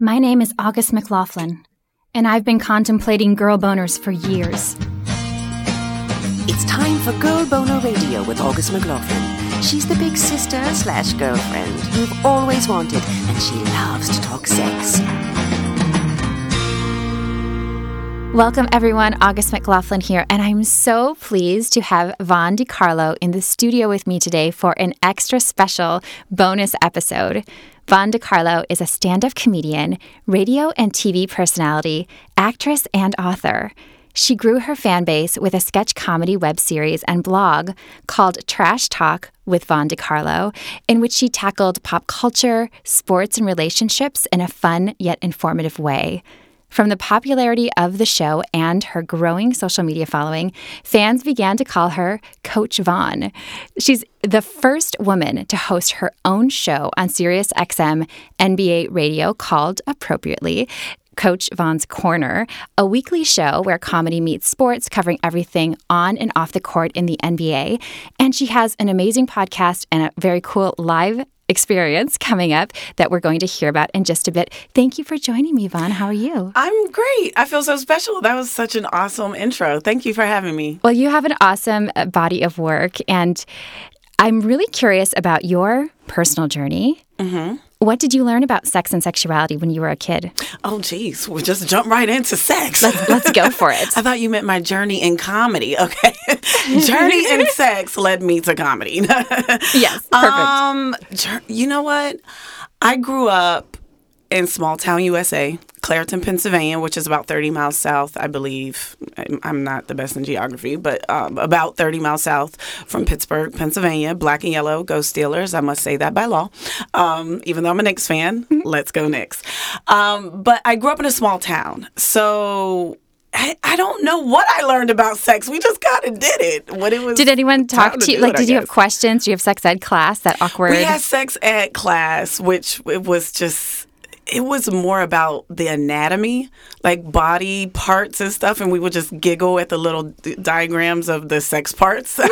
My name is August McLaughlin, and I've been contemplating girl boners for years. It's time for Girl Boner Radio with August McLaughlin. She's the big sister slash girlfriend you've always wanted, and she loves to talk sex. Welcome, everyone. August McLaughlin here, and I'm so pleased to have Vaughn DiCarlo in the studio with me today for an extra special bonus episode. Vaughn DiCarlo is a stand up comedian, radio and TV personality, actress, and author. She grew her fan base with a sketch comedy web series and blog called Trash Talk with Vaughn DiCarlo, in which she tackled pop culture, sports, and relationships in a fun yet informative way. From the popularity of the show and her growing social media following, fans began to call her Coach Vaughn. She's the first woman to host her own show on SiriusXM NBA radio called appropriately Coach Vaughn's Corner, a weekly show where comedy meets sports, covering everything on and off the court in the NBA. And she has an amazing podcast and a very cool live experience coming up that we're going to hear about in just a bit. Thank you for joining me, Vaughn. How are you? I'm great. I feel so special. That was such an awesome intro. Thank you for having me. Well, you have an awesome uh, body of work, and I'm really curious about your personal journey. Mm-hmm. What did you learn about sex and sexuality when you were a kid? Oh, geez, we'll just jump right into sex. Let's, let's go for it. I thought you meant my journey in comedy. Okay, journey in sex led me to comedy. yes, perfect. Um, you know what? I grew up in small town USA, Clairton, Pennsylvania, which is about 30 miles south, I believe. I'm not the best in geography, but um, about 30 miles south from Pittsburgh, Pennsylvania. Black and yellow, go Steelers. I must say that by law. Um, even though I'm a Knicks fan, let's go Knicks. Um, but I grew up in a small town. So I, I, don't know what I learned about sex. We just kind of did it when it was. Did anyone talk to you? Like, it, did you have questions? Do you have sex ed class? That awkward. We had sex ed class, which it was just it was more about the anatomy, like body parts and stuff, and we would just giggle at the little d- diagrams of the sex parts.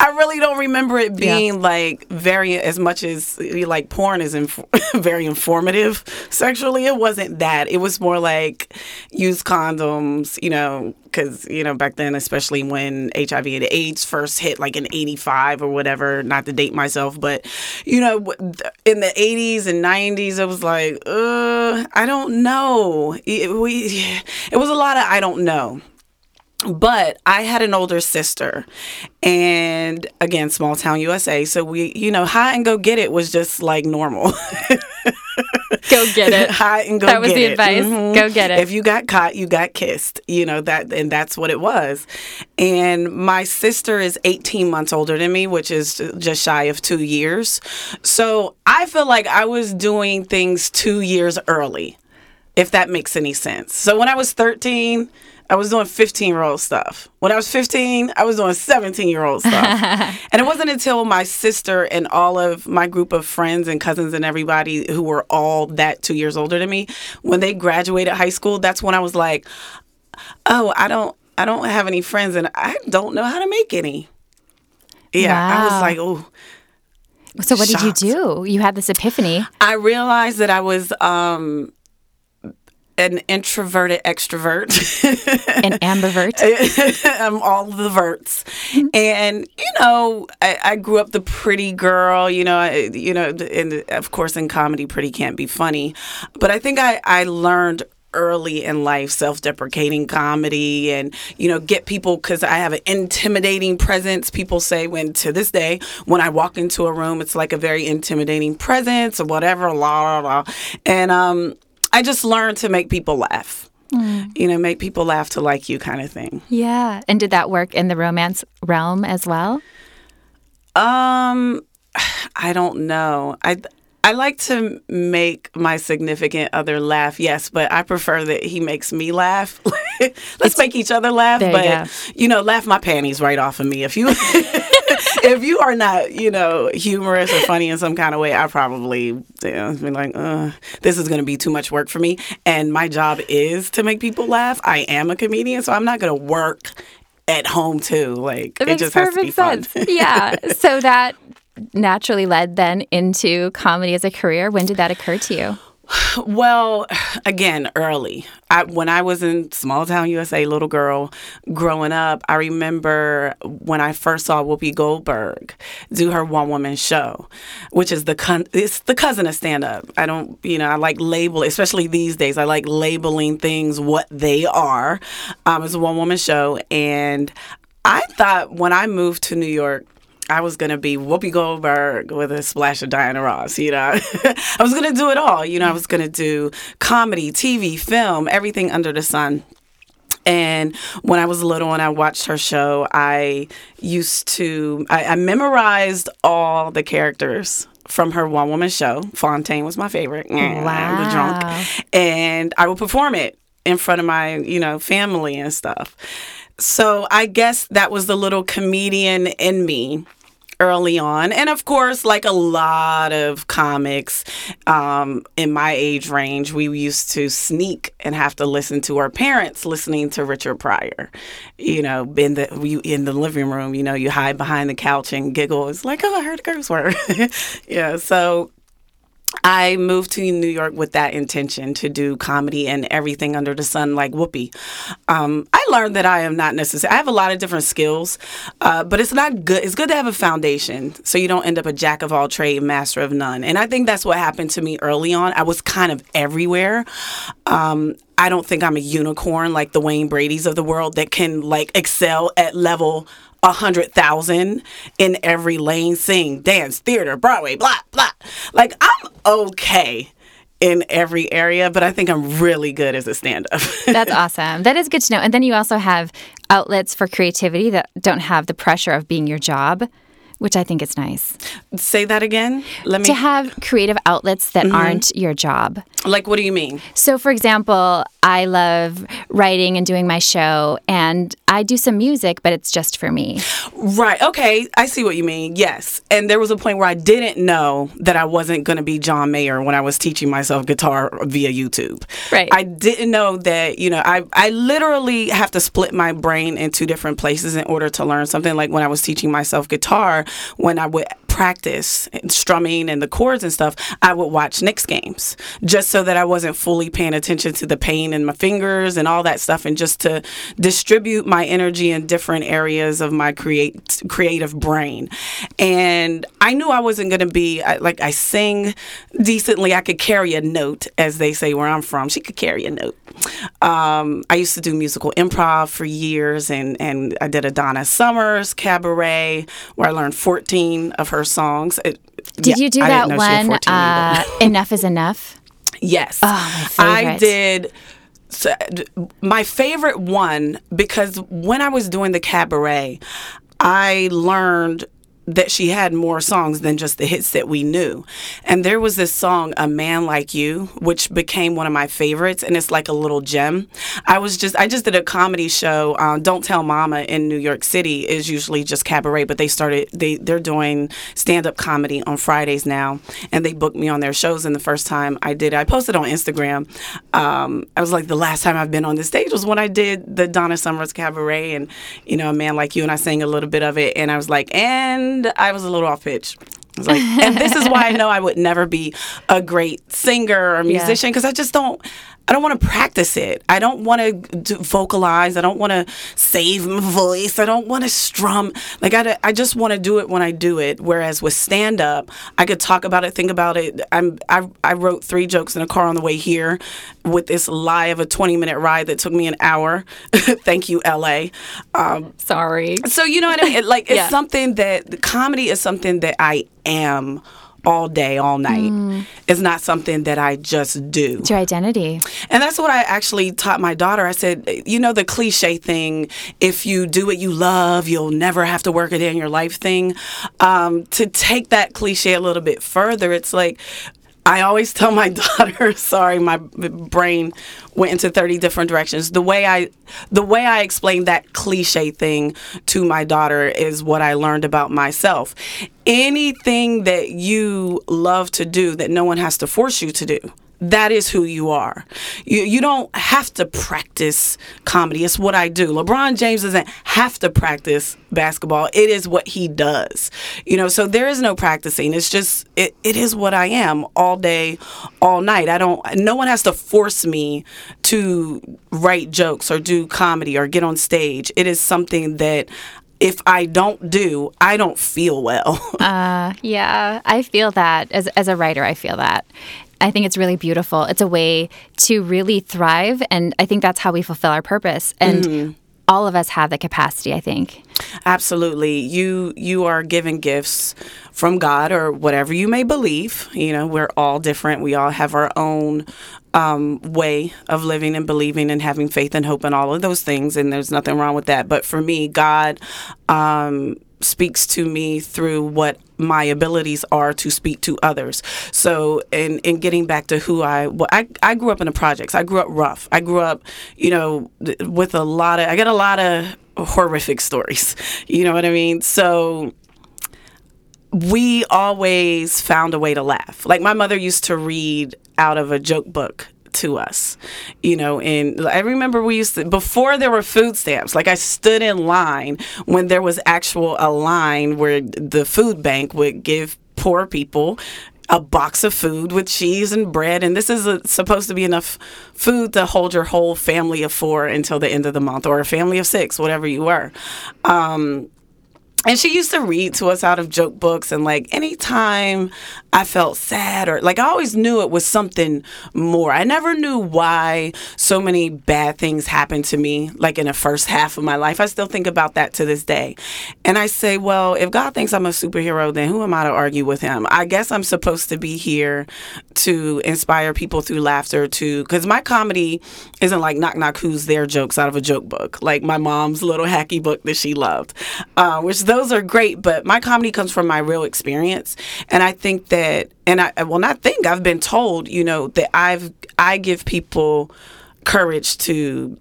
I really don't remember it being yeah. like very as much as like porn is inf- very informative sexually. It wasn't that. It was more like use condoms, you know, because you know back then, especially when HIV and AIDS first hit, like in ¡85 or whatever. Not to date myself, but you know, in the '80s and '90s, it was like, uh, I don't know. It, we, it was a lot of I don't know. But I had an older sister, and again, small town USA. So we, you know, high and go get it was just like normal. go get it. High and go. That was the it. advice. Mm-hmm. Go get it. If you got caught, you got kissed. You know that, and that's what it was. And my sister is 18 months older than me, which is just shy of two years. So I feel like I was doing things two years early, if that makes any sense. So when I was 13 I was doing 15 year old stuff. When I was 15, I was doing 17 year old stuff. and it wasn't until my sister and all of my group of friends and cousins and everybody who were all that two years older than me, when they graduated high school, that's when I was like, oh, I don't, I don't have any friends and I don't know how to make any. Yeah, wow. I was like, oh. So what shocked. did you do? You had this epiphany. I realized that I was um, an introverted extrovert, an ambivert. I'm all the verts, and you know, I, I, grew up the pretty girl. You know, I, you know, and of course, in comedy, pretty can't be funny, but I think I I learned early in life self-deprecating comedy and you know get people because i have an intimidating presence people say when to this day when i walk into a room it's like a very intimidating presence or whatever la la la and um I just learned to make people laugh. Mm. You know, make people laugh to like you kind of thing. Yeah. And did that work in the romance realm as well? Um I don't know. I I like to make my significant other laugh, yes, but I prefer that he makes me laugh. Let's it's, make each other laugh, but you, you, know, laugh my panties right off of me. If you if you are not, you know, humorous or funny in some kind of way, I probably you know, be like, uh, this is going to be too much work for me. And my job is to make people laugh. I am a comedian, so I'm not going to work at home too. Like it, it just has to be sense. fun. yeah. So that naturally led then into comedy as a career. When did that occur to you? Well, again, early. I, when I was in small town USA, little girl, growing up, I remember when I first saw Whoopi Goldberg do her one woman show, which is the con- it's the cousin of stand up. I don't, you know, I like label, especially these days. I like labeling things what they are. Um, it's a one woman show, and I thought when I moved to New York. I was gonna be Whoopi Goldberg with a splash of Diana Ross. You know, I was gonna do it all. You know, I was gonna do comedy, TV, film, everything under the sun. And when I was little and I watched her show, I used to I, I memorized all the characters from her one woman show. Fontaine was my favorite. Wow. The drunk. And I would perform it in front of my, you know, family and stuff. So I guess that was the little comedian in me early on. And of course, like a lot of comics um, in my age range, we used to sneak and have to listen to our parents listening to Richard Pryor. You know, in the in the living room, you know, you hide behind the couch and giggle. It's like, oh, I heard a curse word. yeah. So I moved to New York with that intention to do comedy and everything under the sun, like Whoopi. Um, I learned that I am not necessary. I have a lot of different skills, uh, but it's not good. It's good to have a foundation so you don't end up a jack of all trade, master of none. And I think that's what happened to me early on. I was kind of everywhere. Um, I don't think I'm a unicorn like the Wayne Brady's of the world that can like excel at level a hundred thousand in every lane, sing, dance, theater, Broadway, blah, blah. Like I'm okay in every area, but I think I'm really good as a stand up. That's awesome. That is good to know. And then you also have outlets for creativity that don't have the pressure of being your job which I think is nice. Say that again. Let me to have creative outlets that mm-hmm. aren't your job. Like, what do you mean? So, for example, I love writing and doing my show, and I do some music, but it's just for me. Right. Okay. I see what you mean. Yes. And there was a point where I didn't know that I wasn't going to be John Mayer when I was teaching myself guitar via YouTube. Right. I didn't know that, you know, I, I literally have to split my brain in two different places in order to learn something. Like when I was teaching myself guitar, when I would practice strumming and the chords and stuff, I would watch Knicks games just so that I wasn't fully paying attention to the pain in my fingers and all that stuff, and just to distribute my energy in different areas of my create creative brain. And I knew I wasn't going to be like I sing decently. I could carry a note, as they say where I'm from. She could carry a note. Um, I used to do musical improv for years, and and I did a Donna Summers cabaret where I learned 14 of her songs. It, did yeah, you do that one? Uh, enough is enough. Yes. Oh, I did. So, my favorite one because when I was doing the cabaret, I learned that she had more songs than just the hits that we knew. And there was this song, A Man Like You, which became one of my favorites, and it's like a little gem. I was just, I just did a comedy show, uh, Don't Tell Mama in New York City is usually just cabaret, but they started, they, they're doing stand up comedy on Fridays now, and they booked me on their shows. And the first time I did it, I posted on Instagram. Um, I was like, the last time I've been on the stage was when I did the Donna Summers Cabaret and, you know, A Man Like You, and I sang a little bit of it, and I was like, and and I was a little off pitch. I was like, and this is why I know I would never be a great singer or musician because yeah. I just don't. I don't want to practice it. I don't want to vocalize. I don't want to save my voice. I don't want to strum. Like I, I just want to do it when I do it. Whereas with stand up, I could talk about it, think about it. I'm I, I wrote three jokes in a car on the way here, with this lie of a 20 minute ride that took me an hour. Thank you, LA. Um, Sorry. So you know what I mean? Like yeah. it's something that comedy is something that I am all day, all night. Mm. It's not something that I just do. It's your identity. And that's what I actually taught my daughter. I said, you know, the cliche thing, if you do what you love, you'll never have to work it in your life thing. Um, to take that cliche a little bit further, it's like, I always tell my daughter, sorry, my brain went into 30 different directions. The way I the way I explain that cliche thing to my daughter is what I learned about myself. Anything that you love to do that no one has to force you to do, that is who you are. You you don't have to practice comedy. It's what I do. LeBron James doesn't have to practice basketball. It is what he does. You know, so there is no practicing. It's just it, it is what I am all day, all night. I don't no one has to force me to write jokes or do comedy or get on stage. It is something that if I don't do, I don't feel well. Uh, yeah, I feel that as as a writer. I feel that. I think it's really beautiful. It's a way to really thrive, and I think that's how we fulfill our purpose. And all of us have the capacity. I think. Absolutely. You you are given gifts from God or whatever you may believe. You know, we're all different. We all have our own um, way of living and believing and having faith and hope and all of those things. And there's nothing wrong with that. But for me, God um, speaks to me through what my abilities are to speak to others. So, in, in getting back to who I, well, I, I grew up in the projects. I grew up rough. I grew up, you know, with a lot of, I get a lot of horrific stories. You know what I mean? So, we always found a way to laugh. Like my mother used to read out of a joke book to us, you know, and I remember we used to before there were food stamps. Like I stood in line when there was actual a line where the food bank would give poor people a box of food with cheese and bread and this is a, supposed to be enough food to hold your whole family of four until the end of the month or a family of six whatever you were um, and she used to read to us out of joke books and like anytime i felt sad or like i always knew it was something more. I never knew why so many bad things happened to me like in the first half of my life. I still think about that to this day. And i say well if god thinks i'm a superhero then who am i to argue with him? I guess i'm supposed to be here to inspire people through laughter to because my comedy isn't like knock knock who's there jokes out of a joke book. Like my mom's little hacky book that she loved uh, which those are great, but my comedy comes from my real experience, and I think that, and I well, not think I've been told, you know, that I've I give people courage to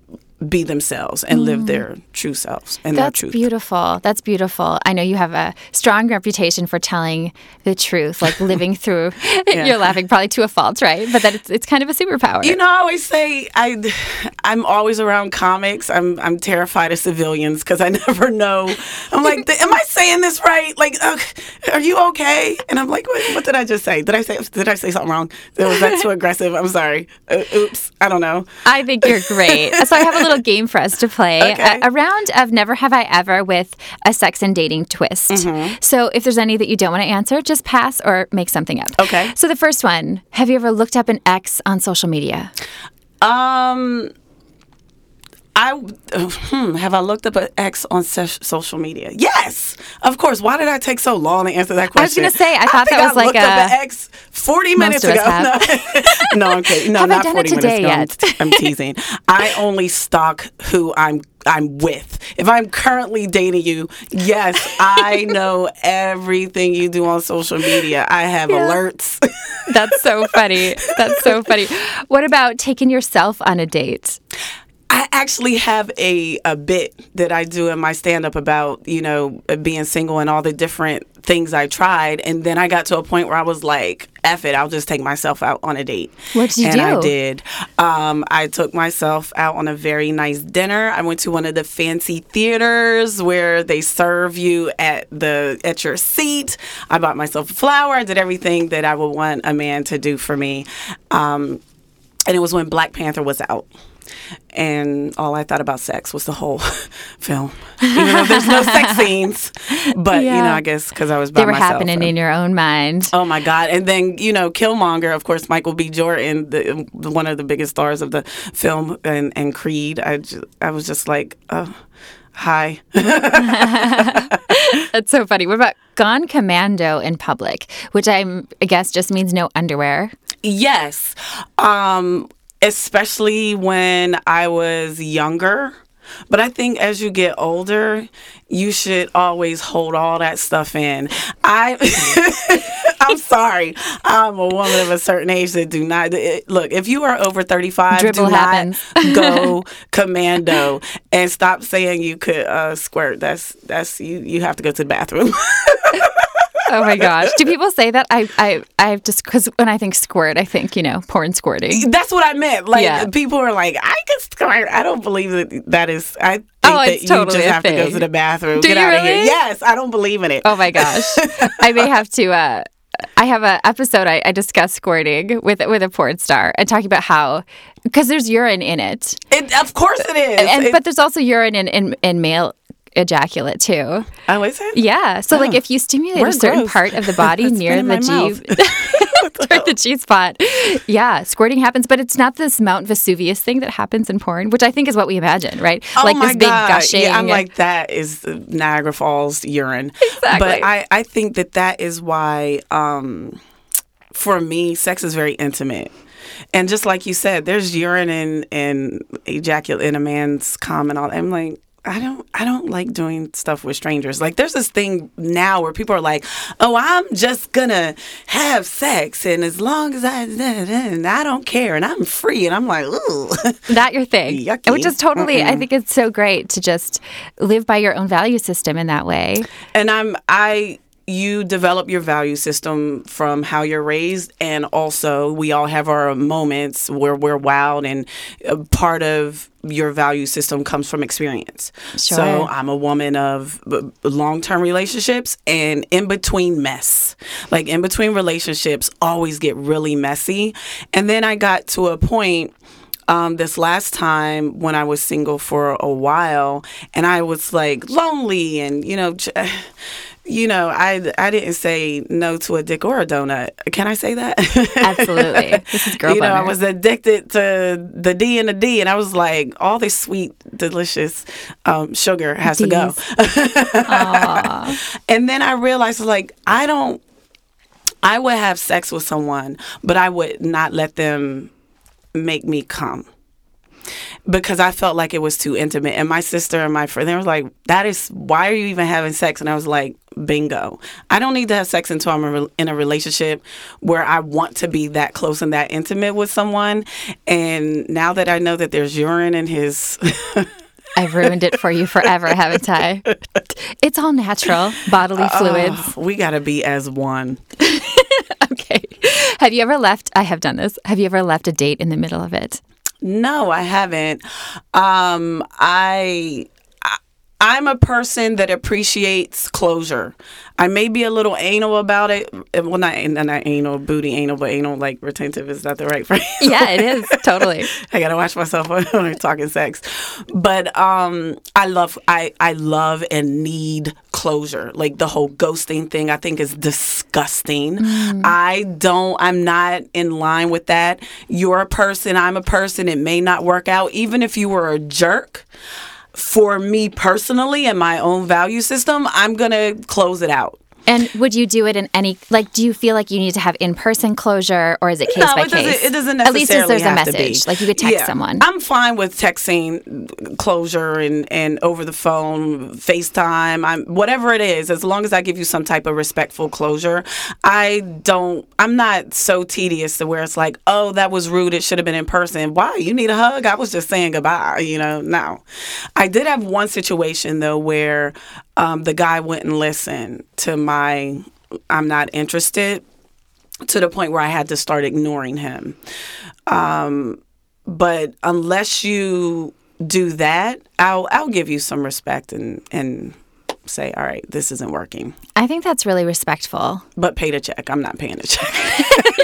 be themselves and live their true selves and their truth. That's beautiful. That's beautiful. I know you have a strong reputation for telling the truth, like living through. You're laughing probably to a fault, right? But that it's, it's kind of a superpower. You know, I always say I, I'm always around comics. I'm I'm terrified of civilians because I never know. I'm like, am I saying this right? Like, uh, are you okay? And I'm like, what, what did I just say? Did I say did I say something wrong? Was that too aggressive? I'm sorry. Uh, oops. I don't know. I think you're great. so I have a little game for us to play. Okay. A, a round of Never Have I Ever with a sex and dating twist. Mm-hmm. So if there's any that you don't want to answer, just pass or make something up. Okay. So the first one Have you ever looked up an ex on social media? Um, I hmm, have I looked up an ex on se- social media? Yes, of course. Why did I take so long to answer that question? I was gonna say, I thought think that was I like looked up a- an ex forty minutes ago. No, no, I'm kidding. No, Haven't not forty minutes ago. I'm, I'm teasing. I only stalk who I'm I'm with. If I'm currently dating you, yes, I know everything you do on social media. I have alerts. That's so funny. That's so funny. What about taking yourself on a date? I actually have a, a bit that I do in my stand up about, you know, being single and all the different things I tried. And then I got to a point where I was like, F it, I'll just take myself out on a date. What did you and do? I did. Um, I took myself out on a very nice dinner. I went to one of the fancy theaters where they serve you at the at your seat. I bought myself a flower. I did everything that I would want a man to do for me. Um, and it was when Black Panther was out. And all I thought about sex was the whole film. Even though there's no sex scenes, but you know, I guess because I was by They were myself. happening in your own mind. Oh my God! And then you know, Killmonger, of course, Michael B. Jordan, the, one of the biggest stars of the film, and, and Creed. I, ju- I was just like, oh, hi. That's so funny. What about gone commando in public, which I'm, I guess just means no underwear? Yes. Um, especially when I was younger. But I think as you get older, you should always hold all that stuff in. I I'm sorry. I'm a woman of a certain age that do not it- look, if you are over 35, Dribble do happens. not go commando and stop saying you could uh, squirt. That's that's you you have to go to the bathroom. Oh my gosh. Do people say that? I I I just because when I think squirt, I think you know porn squirting. That's what I meant. Like Yeah. people are like, I can squirt. I don't believe that that is. I think Oh, that it's you totally just a have to go to the bathroom. Do Get you out of here. really? Yes, I don't believe in it. Oh my gosh. I may have to. uh I have an episode I, I discuss squirting with with a porn star and talking about how because there's urine in it, It, of course it is. and It- but there's also urine in, in, in male ejaculate too. oh, is it? Yeah. So like if you stimulate We're a certain gross. part of the body near the G near the G spot, yeah, squirting happens, but it's not this Mount Vesuvius thing that happens in porn, which I think is what we imagine, right? Oh like my this big God. gushing. Yeah, I'm like that is the Niagara Falls urine. Exactly. But I I think that that is why um for me sex is very intimate. And just like you said, there's urine and and ejaculate in a man's cum and all. I'm like. I don't I don't like doing stuff with strangers. Like there's this thing now where people are like, "Oh, I'm just going to have sex and as long as I and I don't care and I'm free." And I'm like, "Ooh." that your thing, Yucky. which is totally. I think it's so great to just live by your own value system in that way. and i'm i you develop your value system from how you're raised and also we all have our moments where we're wild and uh, part of your value system comes from experience. So i'm a woman of long-term relationships and in between mess. Like in between relationships always get really messy. And then i got to a point um, this last time when I was single for a while, and I was like lonely, and you know, you know, I I didn't say no to a dick or a donut. Can I say that? Absolutely. This is girl you know, I was addicted to the D and the D, and I was like, all this sweet, delicious um, sugar has to go. and then I realized, like, I don't. I would have sex with someone, but I would not let them make me come because I felt like it was too intimate. And my sister and my friend, they were like, "That is why are you even having sex?" And I was like, "Bingo! I don't need to have sex until I'm a re- in a relationship where I want to be that close and that intimate with someone." And now that I know that there's urine in his, I've ruined it for you forever, haven't I? It's all natural bodily uh, fluids. we got to be as one. Okay. Have you ever left? I have done this. Have you ever left a date in the middle of it? No, I haven't. Um, I, I'm a person that appreciates closure. I may be a little anal about it. Eh, Well, not, not anal, booty anal, but anal like retentive. Is that the right phrase? Yeah, it is totally. I gotta watch myself when I'm talking sex. But um, I love, I, I love and need closure. Like the whole ghosting thing, I think is disgusting. I don't, I'm not in line with that. You're a person, I'm a person. It may not work out, even if you were a jerk. For me personally and my own value system, I'm gonna close it out. And would you do it in any like? Do you feel like you need to have in person closure, or is it case no, by it doesn't. case? It doesn't At least there's a message, like you could text Yeah. someone. I'm fine with texting closure and, and over the phone, FaceTime, I'm whatever it is, as long as I give you some type of respectful closure. I don't. I'm not so tedious to where it's like, oh, that was rude. It should have been in person. Why? You need a hug? I was just saying goodbye. You know. No. I did have one situation though where um, the guy wouldn't listen to my. I'm not interested to the point where I had to start ignoring him. Um, but unless you do that, I'll I'll give you some respect and and say, all right, this isn't working. I think that's really respectful. But pay the check. I'm not paying the check.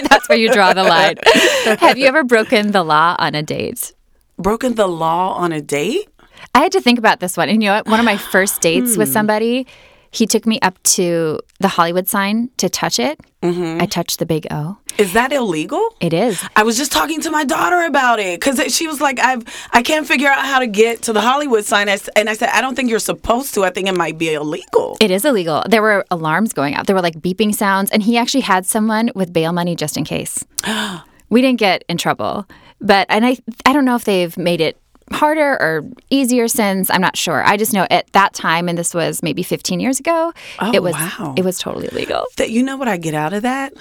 That's where you draw the line. have you ever broken the law on a date? Broken the law on a date? I had to think about this one. And you know what? One of my first dates with somebody, he took me up to the Hollywood sign to touch it. Mm-hmm. I touched the big O. Is that illegal? It is. I was just talking to my daughter about it because she was like, "I've I can't figure out how to get to the Hollywood sign," and I said, "I don't think you're supposed to. I think it might be illegal." It is illegal. There were alarms going out. There were like beeping sounds, and he actually had someone with bail money just in case. we didn't get in trouble, but and I I don't know if they've made it harder or easier since. I'm not sure. I just know at that time, and this was maybe 15 years ago. Oh, it was wow. it was totally legal. That you know what I get out of that?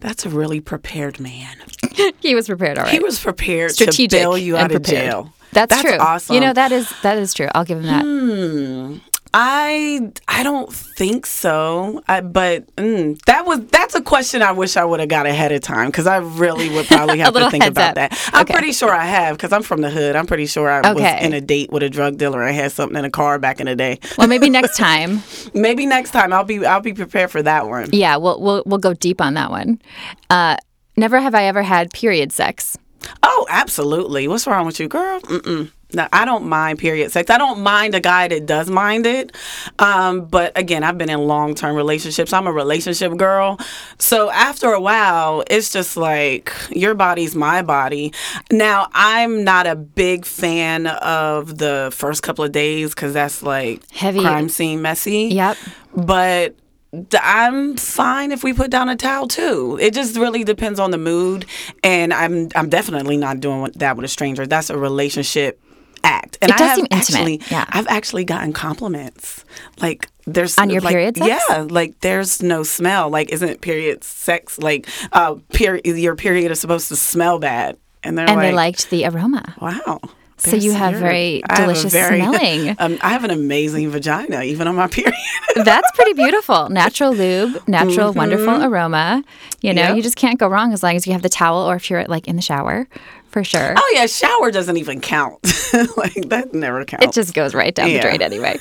That's a really prepared man. he was prepared. All right. He was prepared strategic to bail you out of prepared. jail. That's, That's true. awesome. You know that is that is true. I'll give him that. Hmm. I I don't think so. I, but mm, that was that's a question I wish I would have got ahead of time because I really would probably have to think about up. that. I'm Okay. pretty sure I have because I'm from the hood. I'm pretty sure I Okay. was in a date with a drug dealer. I had something in a car back in the day. Well, maybe next time. Maybe next time I'll be I'll be prepared for that one. Yeah, we'll we'll we'll go deep on that one. Uh, never have I ever had period sex. Oh, absolutely. What's wrong with you, girl? Mm-mm. No, I don't mind period sex. I don't mind a guy that does mind it. Um, but again, I've been in long term relationships. I'm a relationship girl. So after a while, it's just like your body's my body. Now, I'm not a big fan of the first couple of days because that's like Heavy. crime scene messy. Yep. But I'm fine if we put down a towel too. It just really depends on the mood, and I'm I'm definitely not doing that with a stranger. That's a relationship act. And It does I have seem intimate, actually, yeah. I've actually gotten compliments. Like there's On your like, period sex? Yeah, like there's no smell. Like isn't period sex like uh period your period is supposed to smell bad? And they're And like, they liked the aroma. Wow. So you have very I have delicious very- smelling. Um, I have an amazing vagina, even on my period. That's pretty beautiful. Natural lube, natural, wonderful aroma. You know, Mm-hmm. Yep. you just can't go wrong as long as you have the towel or if you're like in the shower, for sure. Oh yeah, shower doesn't even count. like that never counts. It just goes right down the drain anyway.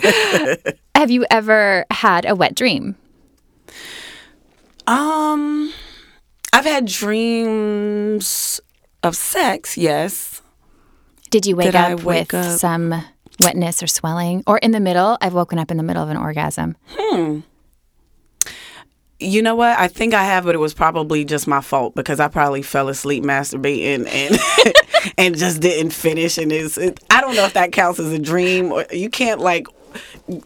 have you ever had a wet dream? um, I've had dreams of sex. Yes. Did you wake Did up wake with up- some wetness or swelling? Or in the middle? I've woken up in the middle of an orgasm. You know what? I think I have, but it was probably just my fault because I probably fell asleep masturbating and and just didn't finish. And it's, it, I don't know if that counts as a dream or you can't like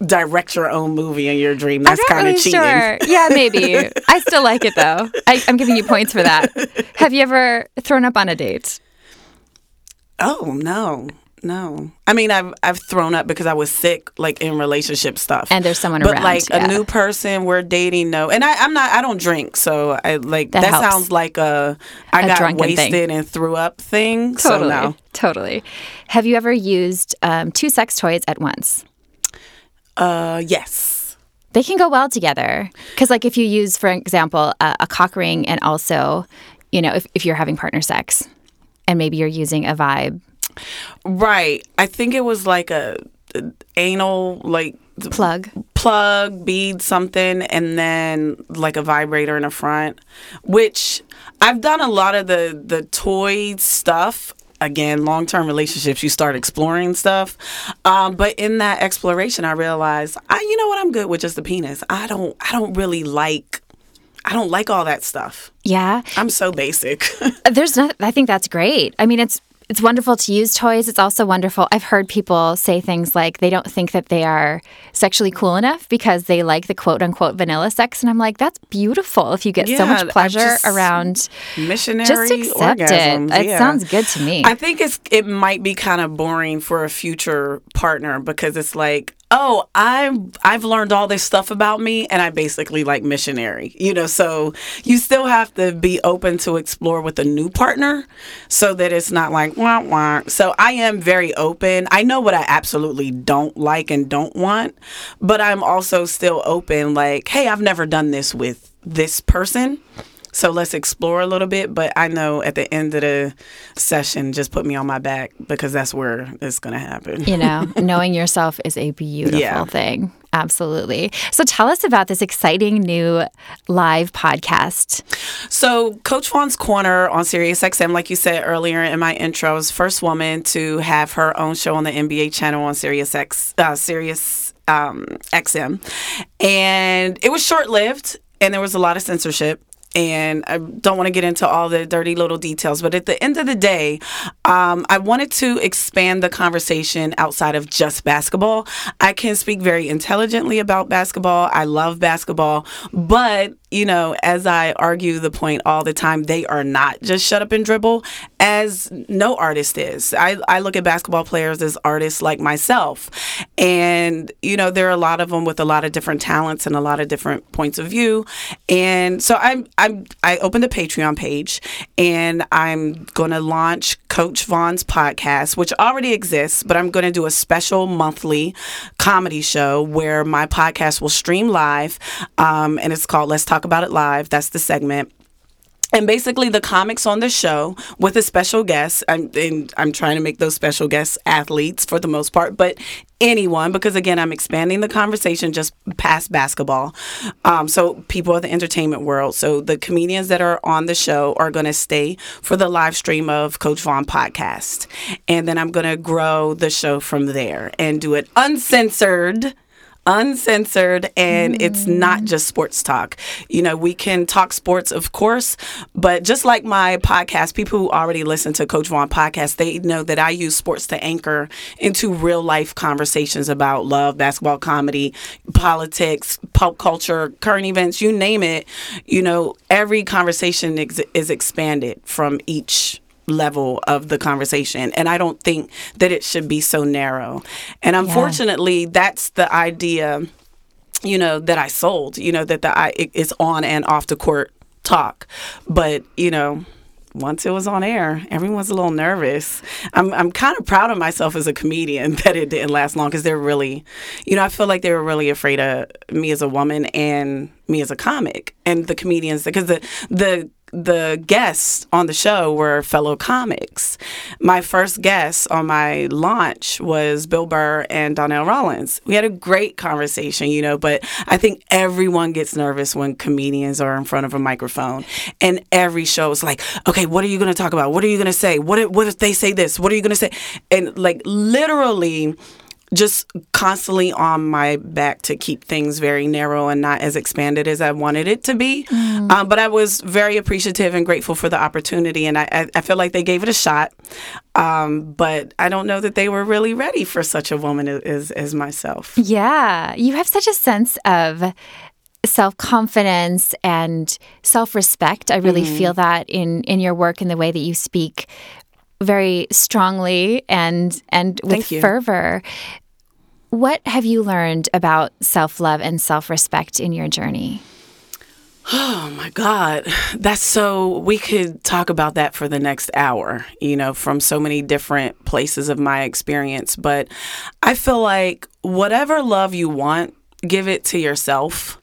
direct your own movie in your dream. That's kind of really cheating. sure. Yeah, maybe. I still like it though. I, I'm giving you points for that. Have you ever thrown up on a date? Oh no, no. I mean, I've I've thrown up because I was sick, like in relationship stuff. And there's someone but around, like yeah. a new person we're dating, no. And I, I'm not. I don't drink, so I like That that, sounds like a I A got drunken thing. wasted and threw up thing. Totally. So no. Totally. Have you ever used um, two sex toys at once? Uh, yes. They can go well together. Because, like, if you use, for example, a, a cock ring and also, you know, if, if you're having partner sex and maybe you're using a vibe Right. I think it was like a, a anal like plug. plug, bead, something, and then like a vibrator in the front. Which I've done a lot of the the toy stuff. Again, long term relationships, you start exploring stuff. Um, but in that exploration, I realized, I you know what, I'm good with just the penis. I don't I don't really like I don't like all that stuff. Yeah. I'm so basic. There's not, I think that's great. I mean, it's, it's wonderful to use toys. It's also wonderful. I've heard people say things like they don't think that they are sexually cool enough because they like the quote unquote vanilla sex. And I'm like, that's beautiful if you get so much pleasure around. Missionary Just accept orgasms. it. It yeah. sounds good to me. I think it's it might be kind of boring for a future partner because it's like, oh, I've I've learned all this stuff about me, and I basically like missionary, you know. So you still have to be open to explore with a new partner, so that it's not like wah wah. So I am very open. I know what I absolutely don't like and don't want, but I'm also still open. Like, hey, I've never done this with this person. So let's explore a little bit, but I know at the end of the session, just put me on my back because that's where it's going to happen. you know, knowing yourself is a beautiful Yeah. thing. Absolutely. So tell us about this exciting new live podcast. So, Coach Vaughn's Corner on Sirius XM, like you said earlier in my intro, is first woman to have her own show on the NBA channel on Sirius X, uh, Sirius um, XM, and it was short lived, and there was a lot of censorship. And I don't want to get into all the dirty little details, but at the end of the day, um, I wanted to expand the conversation outside of just basketball. I can speak very intelligently about basketball. I love basketball, but you know, as I argue the point all the time, they are not just shut up and dribble, as no artist is. I, I look at basketball players as artists like myself. And, you know, there are a lot of them with a lot of different talents and a lot of different points of view. And so I'm, I'm, I opened a Patreon page and I'm going to launch Coach Vaughn's podcast, which already exists, but I'm going to do a special monthly comedy show where my podcast will stream live. Um, and it's called Let's Talk About It Live. That's the segment. And basically the comics on the show with a special guest I'm, and I'm trying to make those special guests athletes for the most part but anyone because again i'm expanding the conversation just past basketball. Um, so people of the entertainment world so the comedians that are on the show are going to stay for the live stream of coach vaughn podcast. And then i'm going to grow the show from there and do it uncensored uncensored and mm. it's not just sports talk. You know, we can talk sports, of course, but just like my podcast, people who already listen to Coach Vaughn podcast, they know that I use sports to anchor into real life conversations about love, basketball, comedy, politics, pop culture, current events, you name it. You know, every conversation ex- is expanded from each level of the conversation. And I don't think that it should be so narrow. And unfortunately, yeah. that's the idea, you know, that I sold, you know, that the I it's on and off the court talk. But, you know, once it was on air, everyone's a little nervous. I'm I'm kind of proud of myself as a comedian that it didn't last long because they're really, you know, I feel like they were really afraid of me as a woman and me as a comic and the comedians because the the the guests on the show were fellow comics. My first guest on my launch was Bill Burr and Donnell Rawlings. We had a great conversation, you know, but I think everyone gets nervous when comedians are in front of a microphone. And every show is like, okay, what are you going to talk about? What are you going to say? What if, what if they say this? What are you going to say? And like literally, just constantly on my back to keep things very narrow and not as expanded as I wanted it to be. Mm. Um, but I was very appreciative and grateful for the opportunity, and I, I, feel like they gave it a shot. Um, but I don't know that they were really ready for such a woman as, as myself. Yeah, you have such a sense of self confidence and self respect. I really mm-hmm. feel that in in your work and the way that you speak very strongly and and with fervor. What have you learned about self-love and self-respect in your journey? Oh my God. That's so, we could talk about that for the next hour, you know, from so many different places of my experience. But I feel like whatever love you want, give it to yourself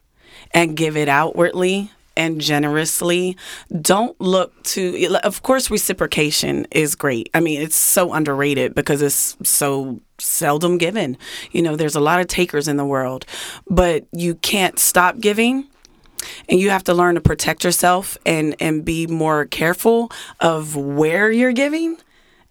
and give it outwardly and generously. Don't look to, of course, reciprocation is great. I mean, it's so underrated because it's so seldom given. You know, there's a lot of takers in the world, but you can't stop giving and you have to learn to protect yourself and and be more careful of where you're giving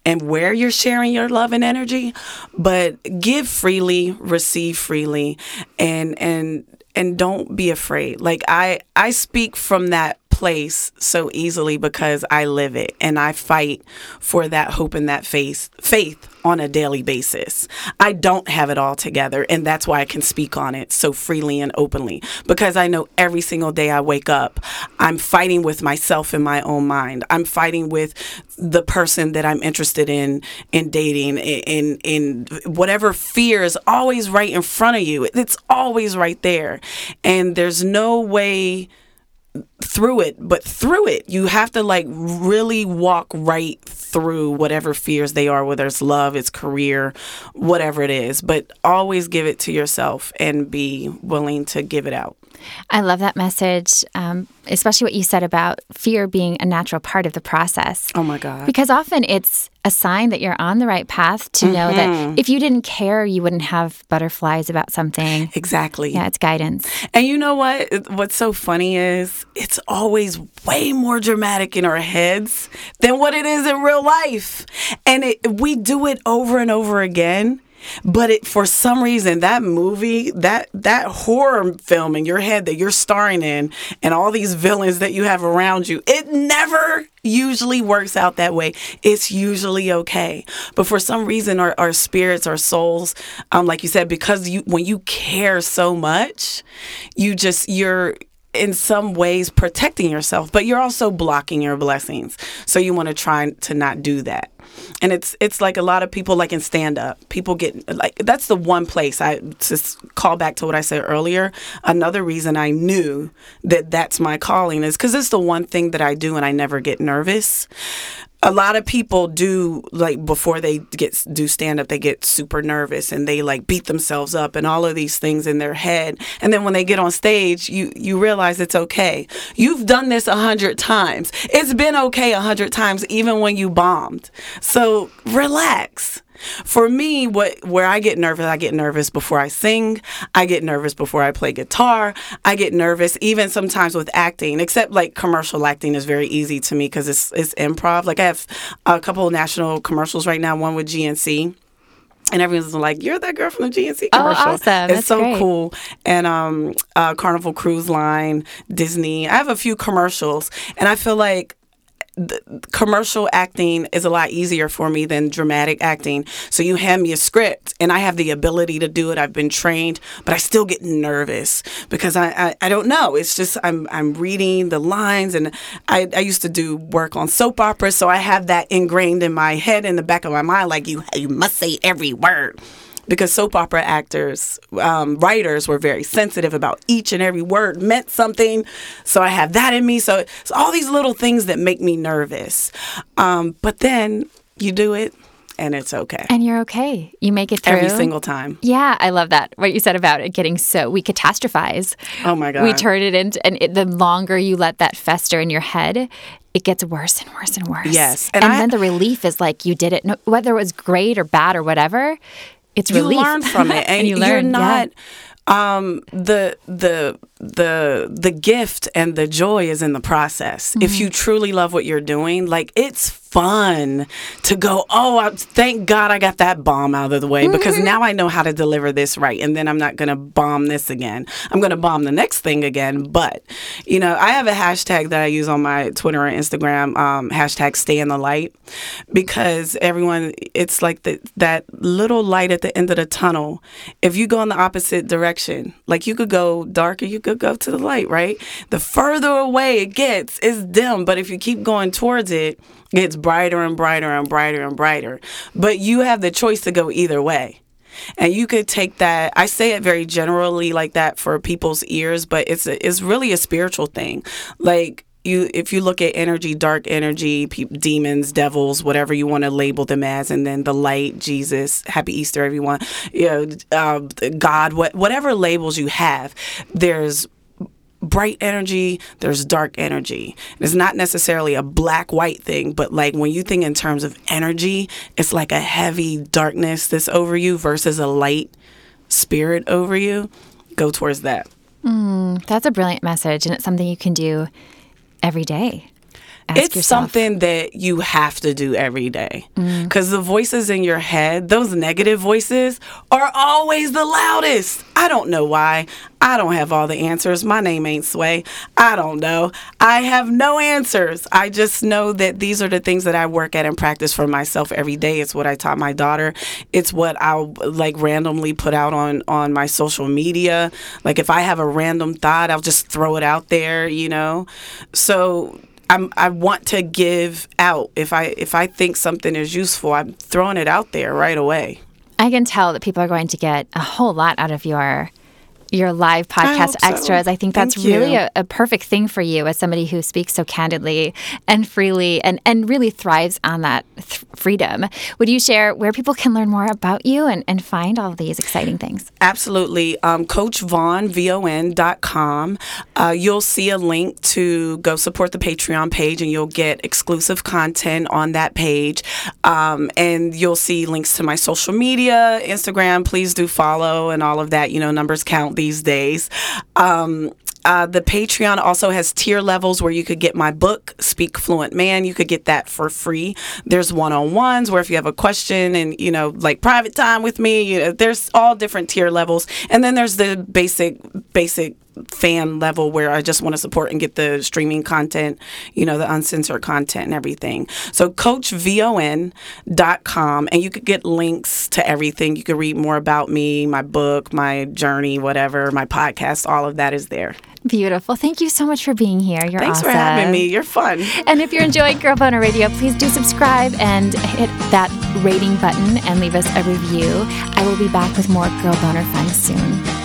and where you're sharing your love and energy but give freely receive freely and and and don't be afraid. Like I I speak from that place so easily because I live it and I fight for that hope and that faith faith on a daily basis. I don't have it all together and that's why I can speak on it so freely and openly because I know every single day I wake up I'm fighting with myself in my own mind. I'm fighting with the person that I'm interested in in dating in in whatever fear is always right in front of you. It's always right there. And there's no way through it, but through it, you have to like really walk right through whatever fears they are, whether it's love, it's career, whatever it is. But always give it to yourself and be willing to give it out. I love that message, um, especially what you said about fear being a natural part of the process. Oh my God. Because often it's a sign that you're on the right path to mm-hmm. know that mm-hmm. if you didn't care, you wouldn't have butterflies about something. Exactly. Yeah, it's guidance. And you know what? What's so funny is it's always way more dramatic in our heads than what it is in real life. And it, we do it over and over again but it, for some reason, that movie, that that horror film in your head that you're starring in, and all these villains that you have around you, it never usually works out that way. It's usually okay. But for some reason, our, our spirits, our souls, um, like you said, because you when you care so much, you just you're in some ways protecting yourself, but you're also blocking your blessings. So you want to try to not do that. And it's it's like a lot of people like in stand up people get like that's the one place i just call back to what i said earlier. Another reason i knew that that's my calling is because it's the one thing that i do and i never get nervous a lot of people do like before they get do stand up they get super nervous and they like beat themselves up and all of these things in their head. And then when they get on stage you you realize it's okay. You've done this a hundred times. It's been okay a hundred times even when you bombed. So relax for me, what where I get nervous, I get nervous before I sing. I get nervous before I play guitar. I get nervous even sometimes with acting. Except like commercial acting is very easy to me because it's it's improv. Like I have a couple of national commercials right now. One with GNC. And everyone's like, "You're that girl from the GNC commercial." Oh, commercial." awesome. It's That's so great. cool. And um, uh, Carnival Cruise Line, Disney. I have a few commercials, and I feel like commercial acting is a lot easier for me than dramatic acting. So you hand me a script and I have the ability to do it. I've been trained, but I still get nervous because I, I, I don't know. It's just I'm I'm reading the lines and I, I used to do work on soap operas, so I have that ingrained in my head in the back of my mind, like you you must say every word because soap opera actors, um, writers were very sensitive about each and every word meant something. So I have that in me. So it's all these little things that make me nervous. Um, but then you do it and it's okay And you're okay. You make it through. every single time. Yeah, I love that. What you said about it getting so we catastrophize. Oh my God. We turn it into, and it, the longer you let that fester in your head, it gets worse and worse and worse. Yes, and, and I- then the relief is like you did it, no, whether it was great or bad or whatever. It's you relief. learn from it and, you you're learn. yeah. not um the the the the gift and the joy is in the process Mm-hmm. if you truly love what you're doing like it's fun to go oh I, thank god i got that bomb out of the way because Mm-hmm. now i know how to deliver this right and then i'm not going to bomb this again i'm going to bomb the next thing again but you know i have a hashtag that i use on my twitter and instagram um, hashtag stay in the light because everyone it's like the, that little light at the end of the tunnel if you go in the opposite direction like you could go dark or you could go to the light right? The further away it gets it's dim. But if you keep going towards it it gets brighter and brighter and brighter and brighter. But you have the choice to go either way. And you could take that i say it very generally like that for people's ears but it's a, it's really a spiritual thing. Like you if you look at energy dark energy pe- demons devils whatever you want to label them as and then the light jesus happy easter everyone you know uh, god what, whatever labels you have there's bright energy, there's dark energy. It's not necessarily a black white thing, but like when you think in terms of energy, it's like a heavy darkness that's over you versus a light spirit over you. Go towards that. That's a brilliant message, and it's something you can do every day. Ask it's yourself. something that you have to do every day. Mm. because the voices in your head those negative voices are always the loudest. I don't know why. I don't have all the answers. My name ain't sway. I don't know. I have no answers. I just know that these are the things that i work at and practice for myself every day. It's what i taught my daughter. It's what i'll like randomly put out on on my social media. Like if i have a random thought i'll just throw it out there you know? So I'm, I want to give out. If I if I think something is useful, I'm throwing it out there right away. I can tell that people are going to get a whole lot out of your your live podcast so. extras. I think that's really a, a perfect thing for you as somebody who speaks so candidly and freely and, and really thrives on that th- freedom. Would you share where people can learn more about you and, and find all these exciting things? Absolutely. Um, Coach Von, V-O-N.com. Uh, you'll see a link to go support the Patreon page and you'll get exclusive content on that page. Um, and you'll see links to my social media, Instagram. Please do follow and all of that. You know, numbers count these days. Um, uh, the Patreon also has tier levels where you could get my book, Speak Fluent Man. You could get that for free. There's one on ones where if you have a question and, you know, like private time with me, you know, there's all different tier levels. And then there's the basic, basic fan level where I just want to support and get the streaming content, you know, the uncensored content and everything. So coachvon.com and you could get links to everything. You could read more about me, my book, my journey, whatever, my podcast, all of that is there. Beautiful. Thank you so much for being here. You're Thanks awesome. for having me. You're fun. And if you're enjoying Girl Boner Radio, please do subscribe and hit that rating button and leave us a review. I will be back with more Girl Boner fun soon.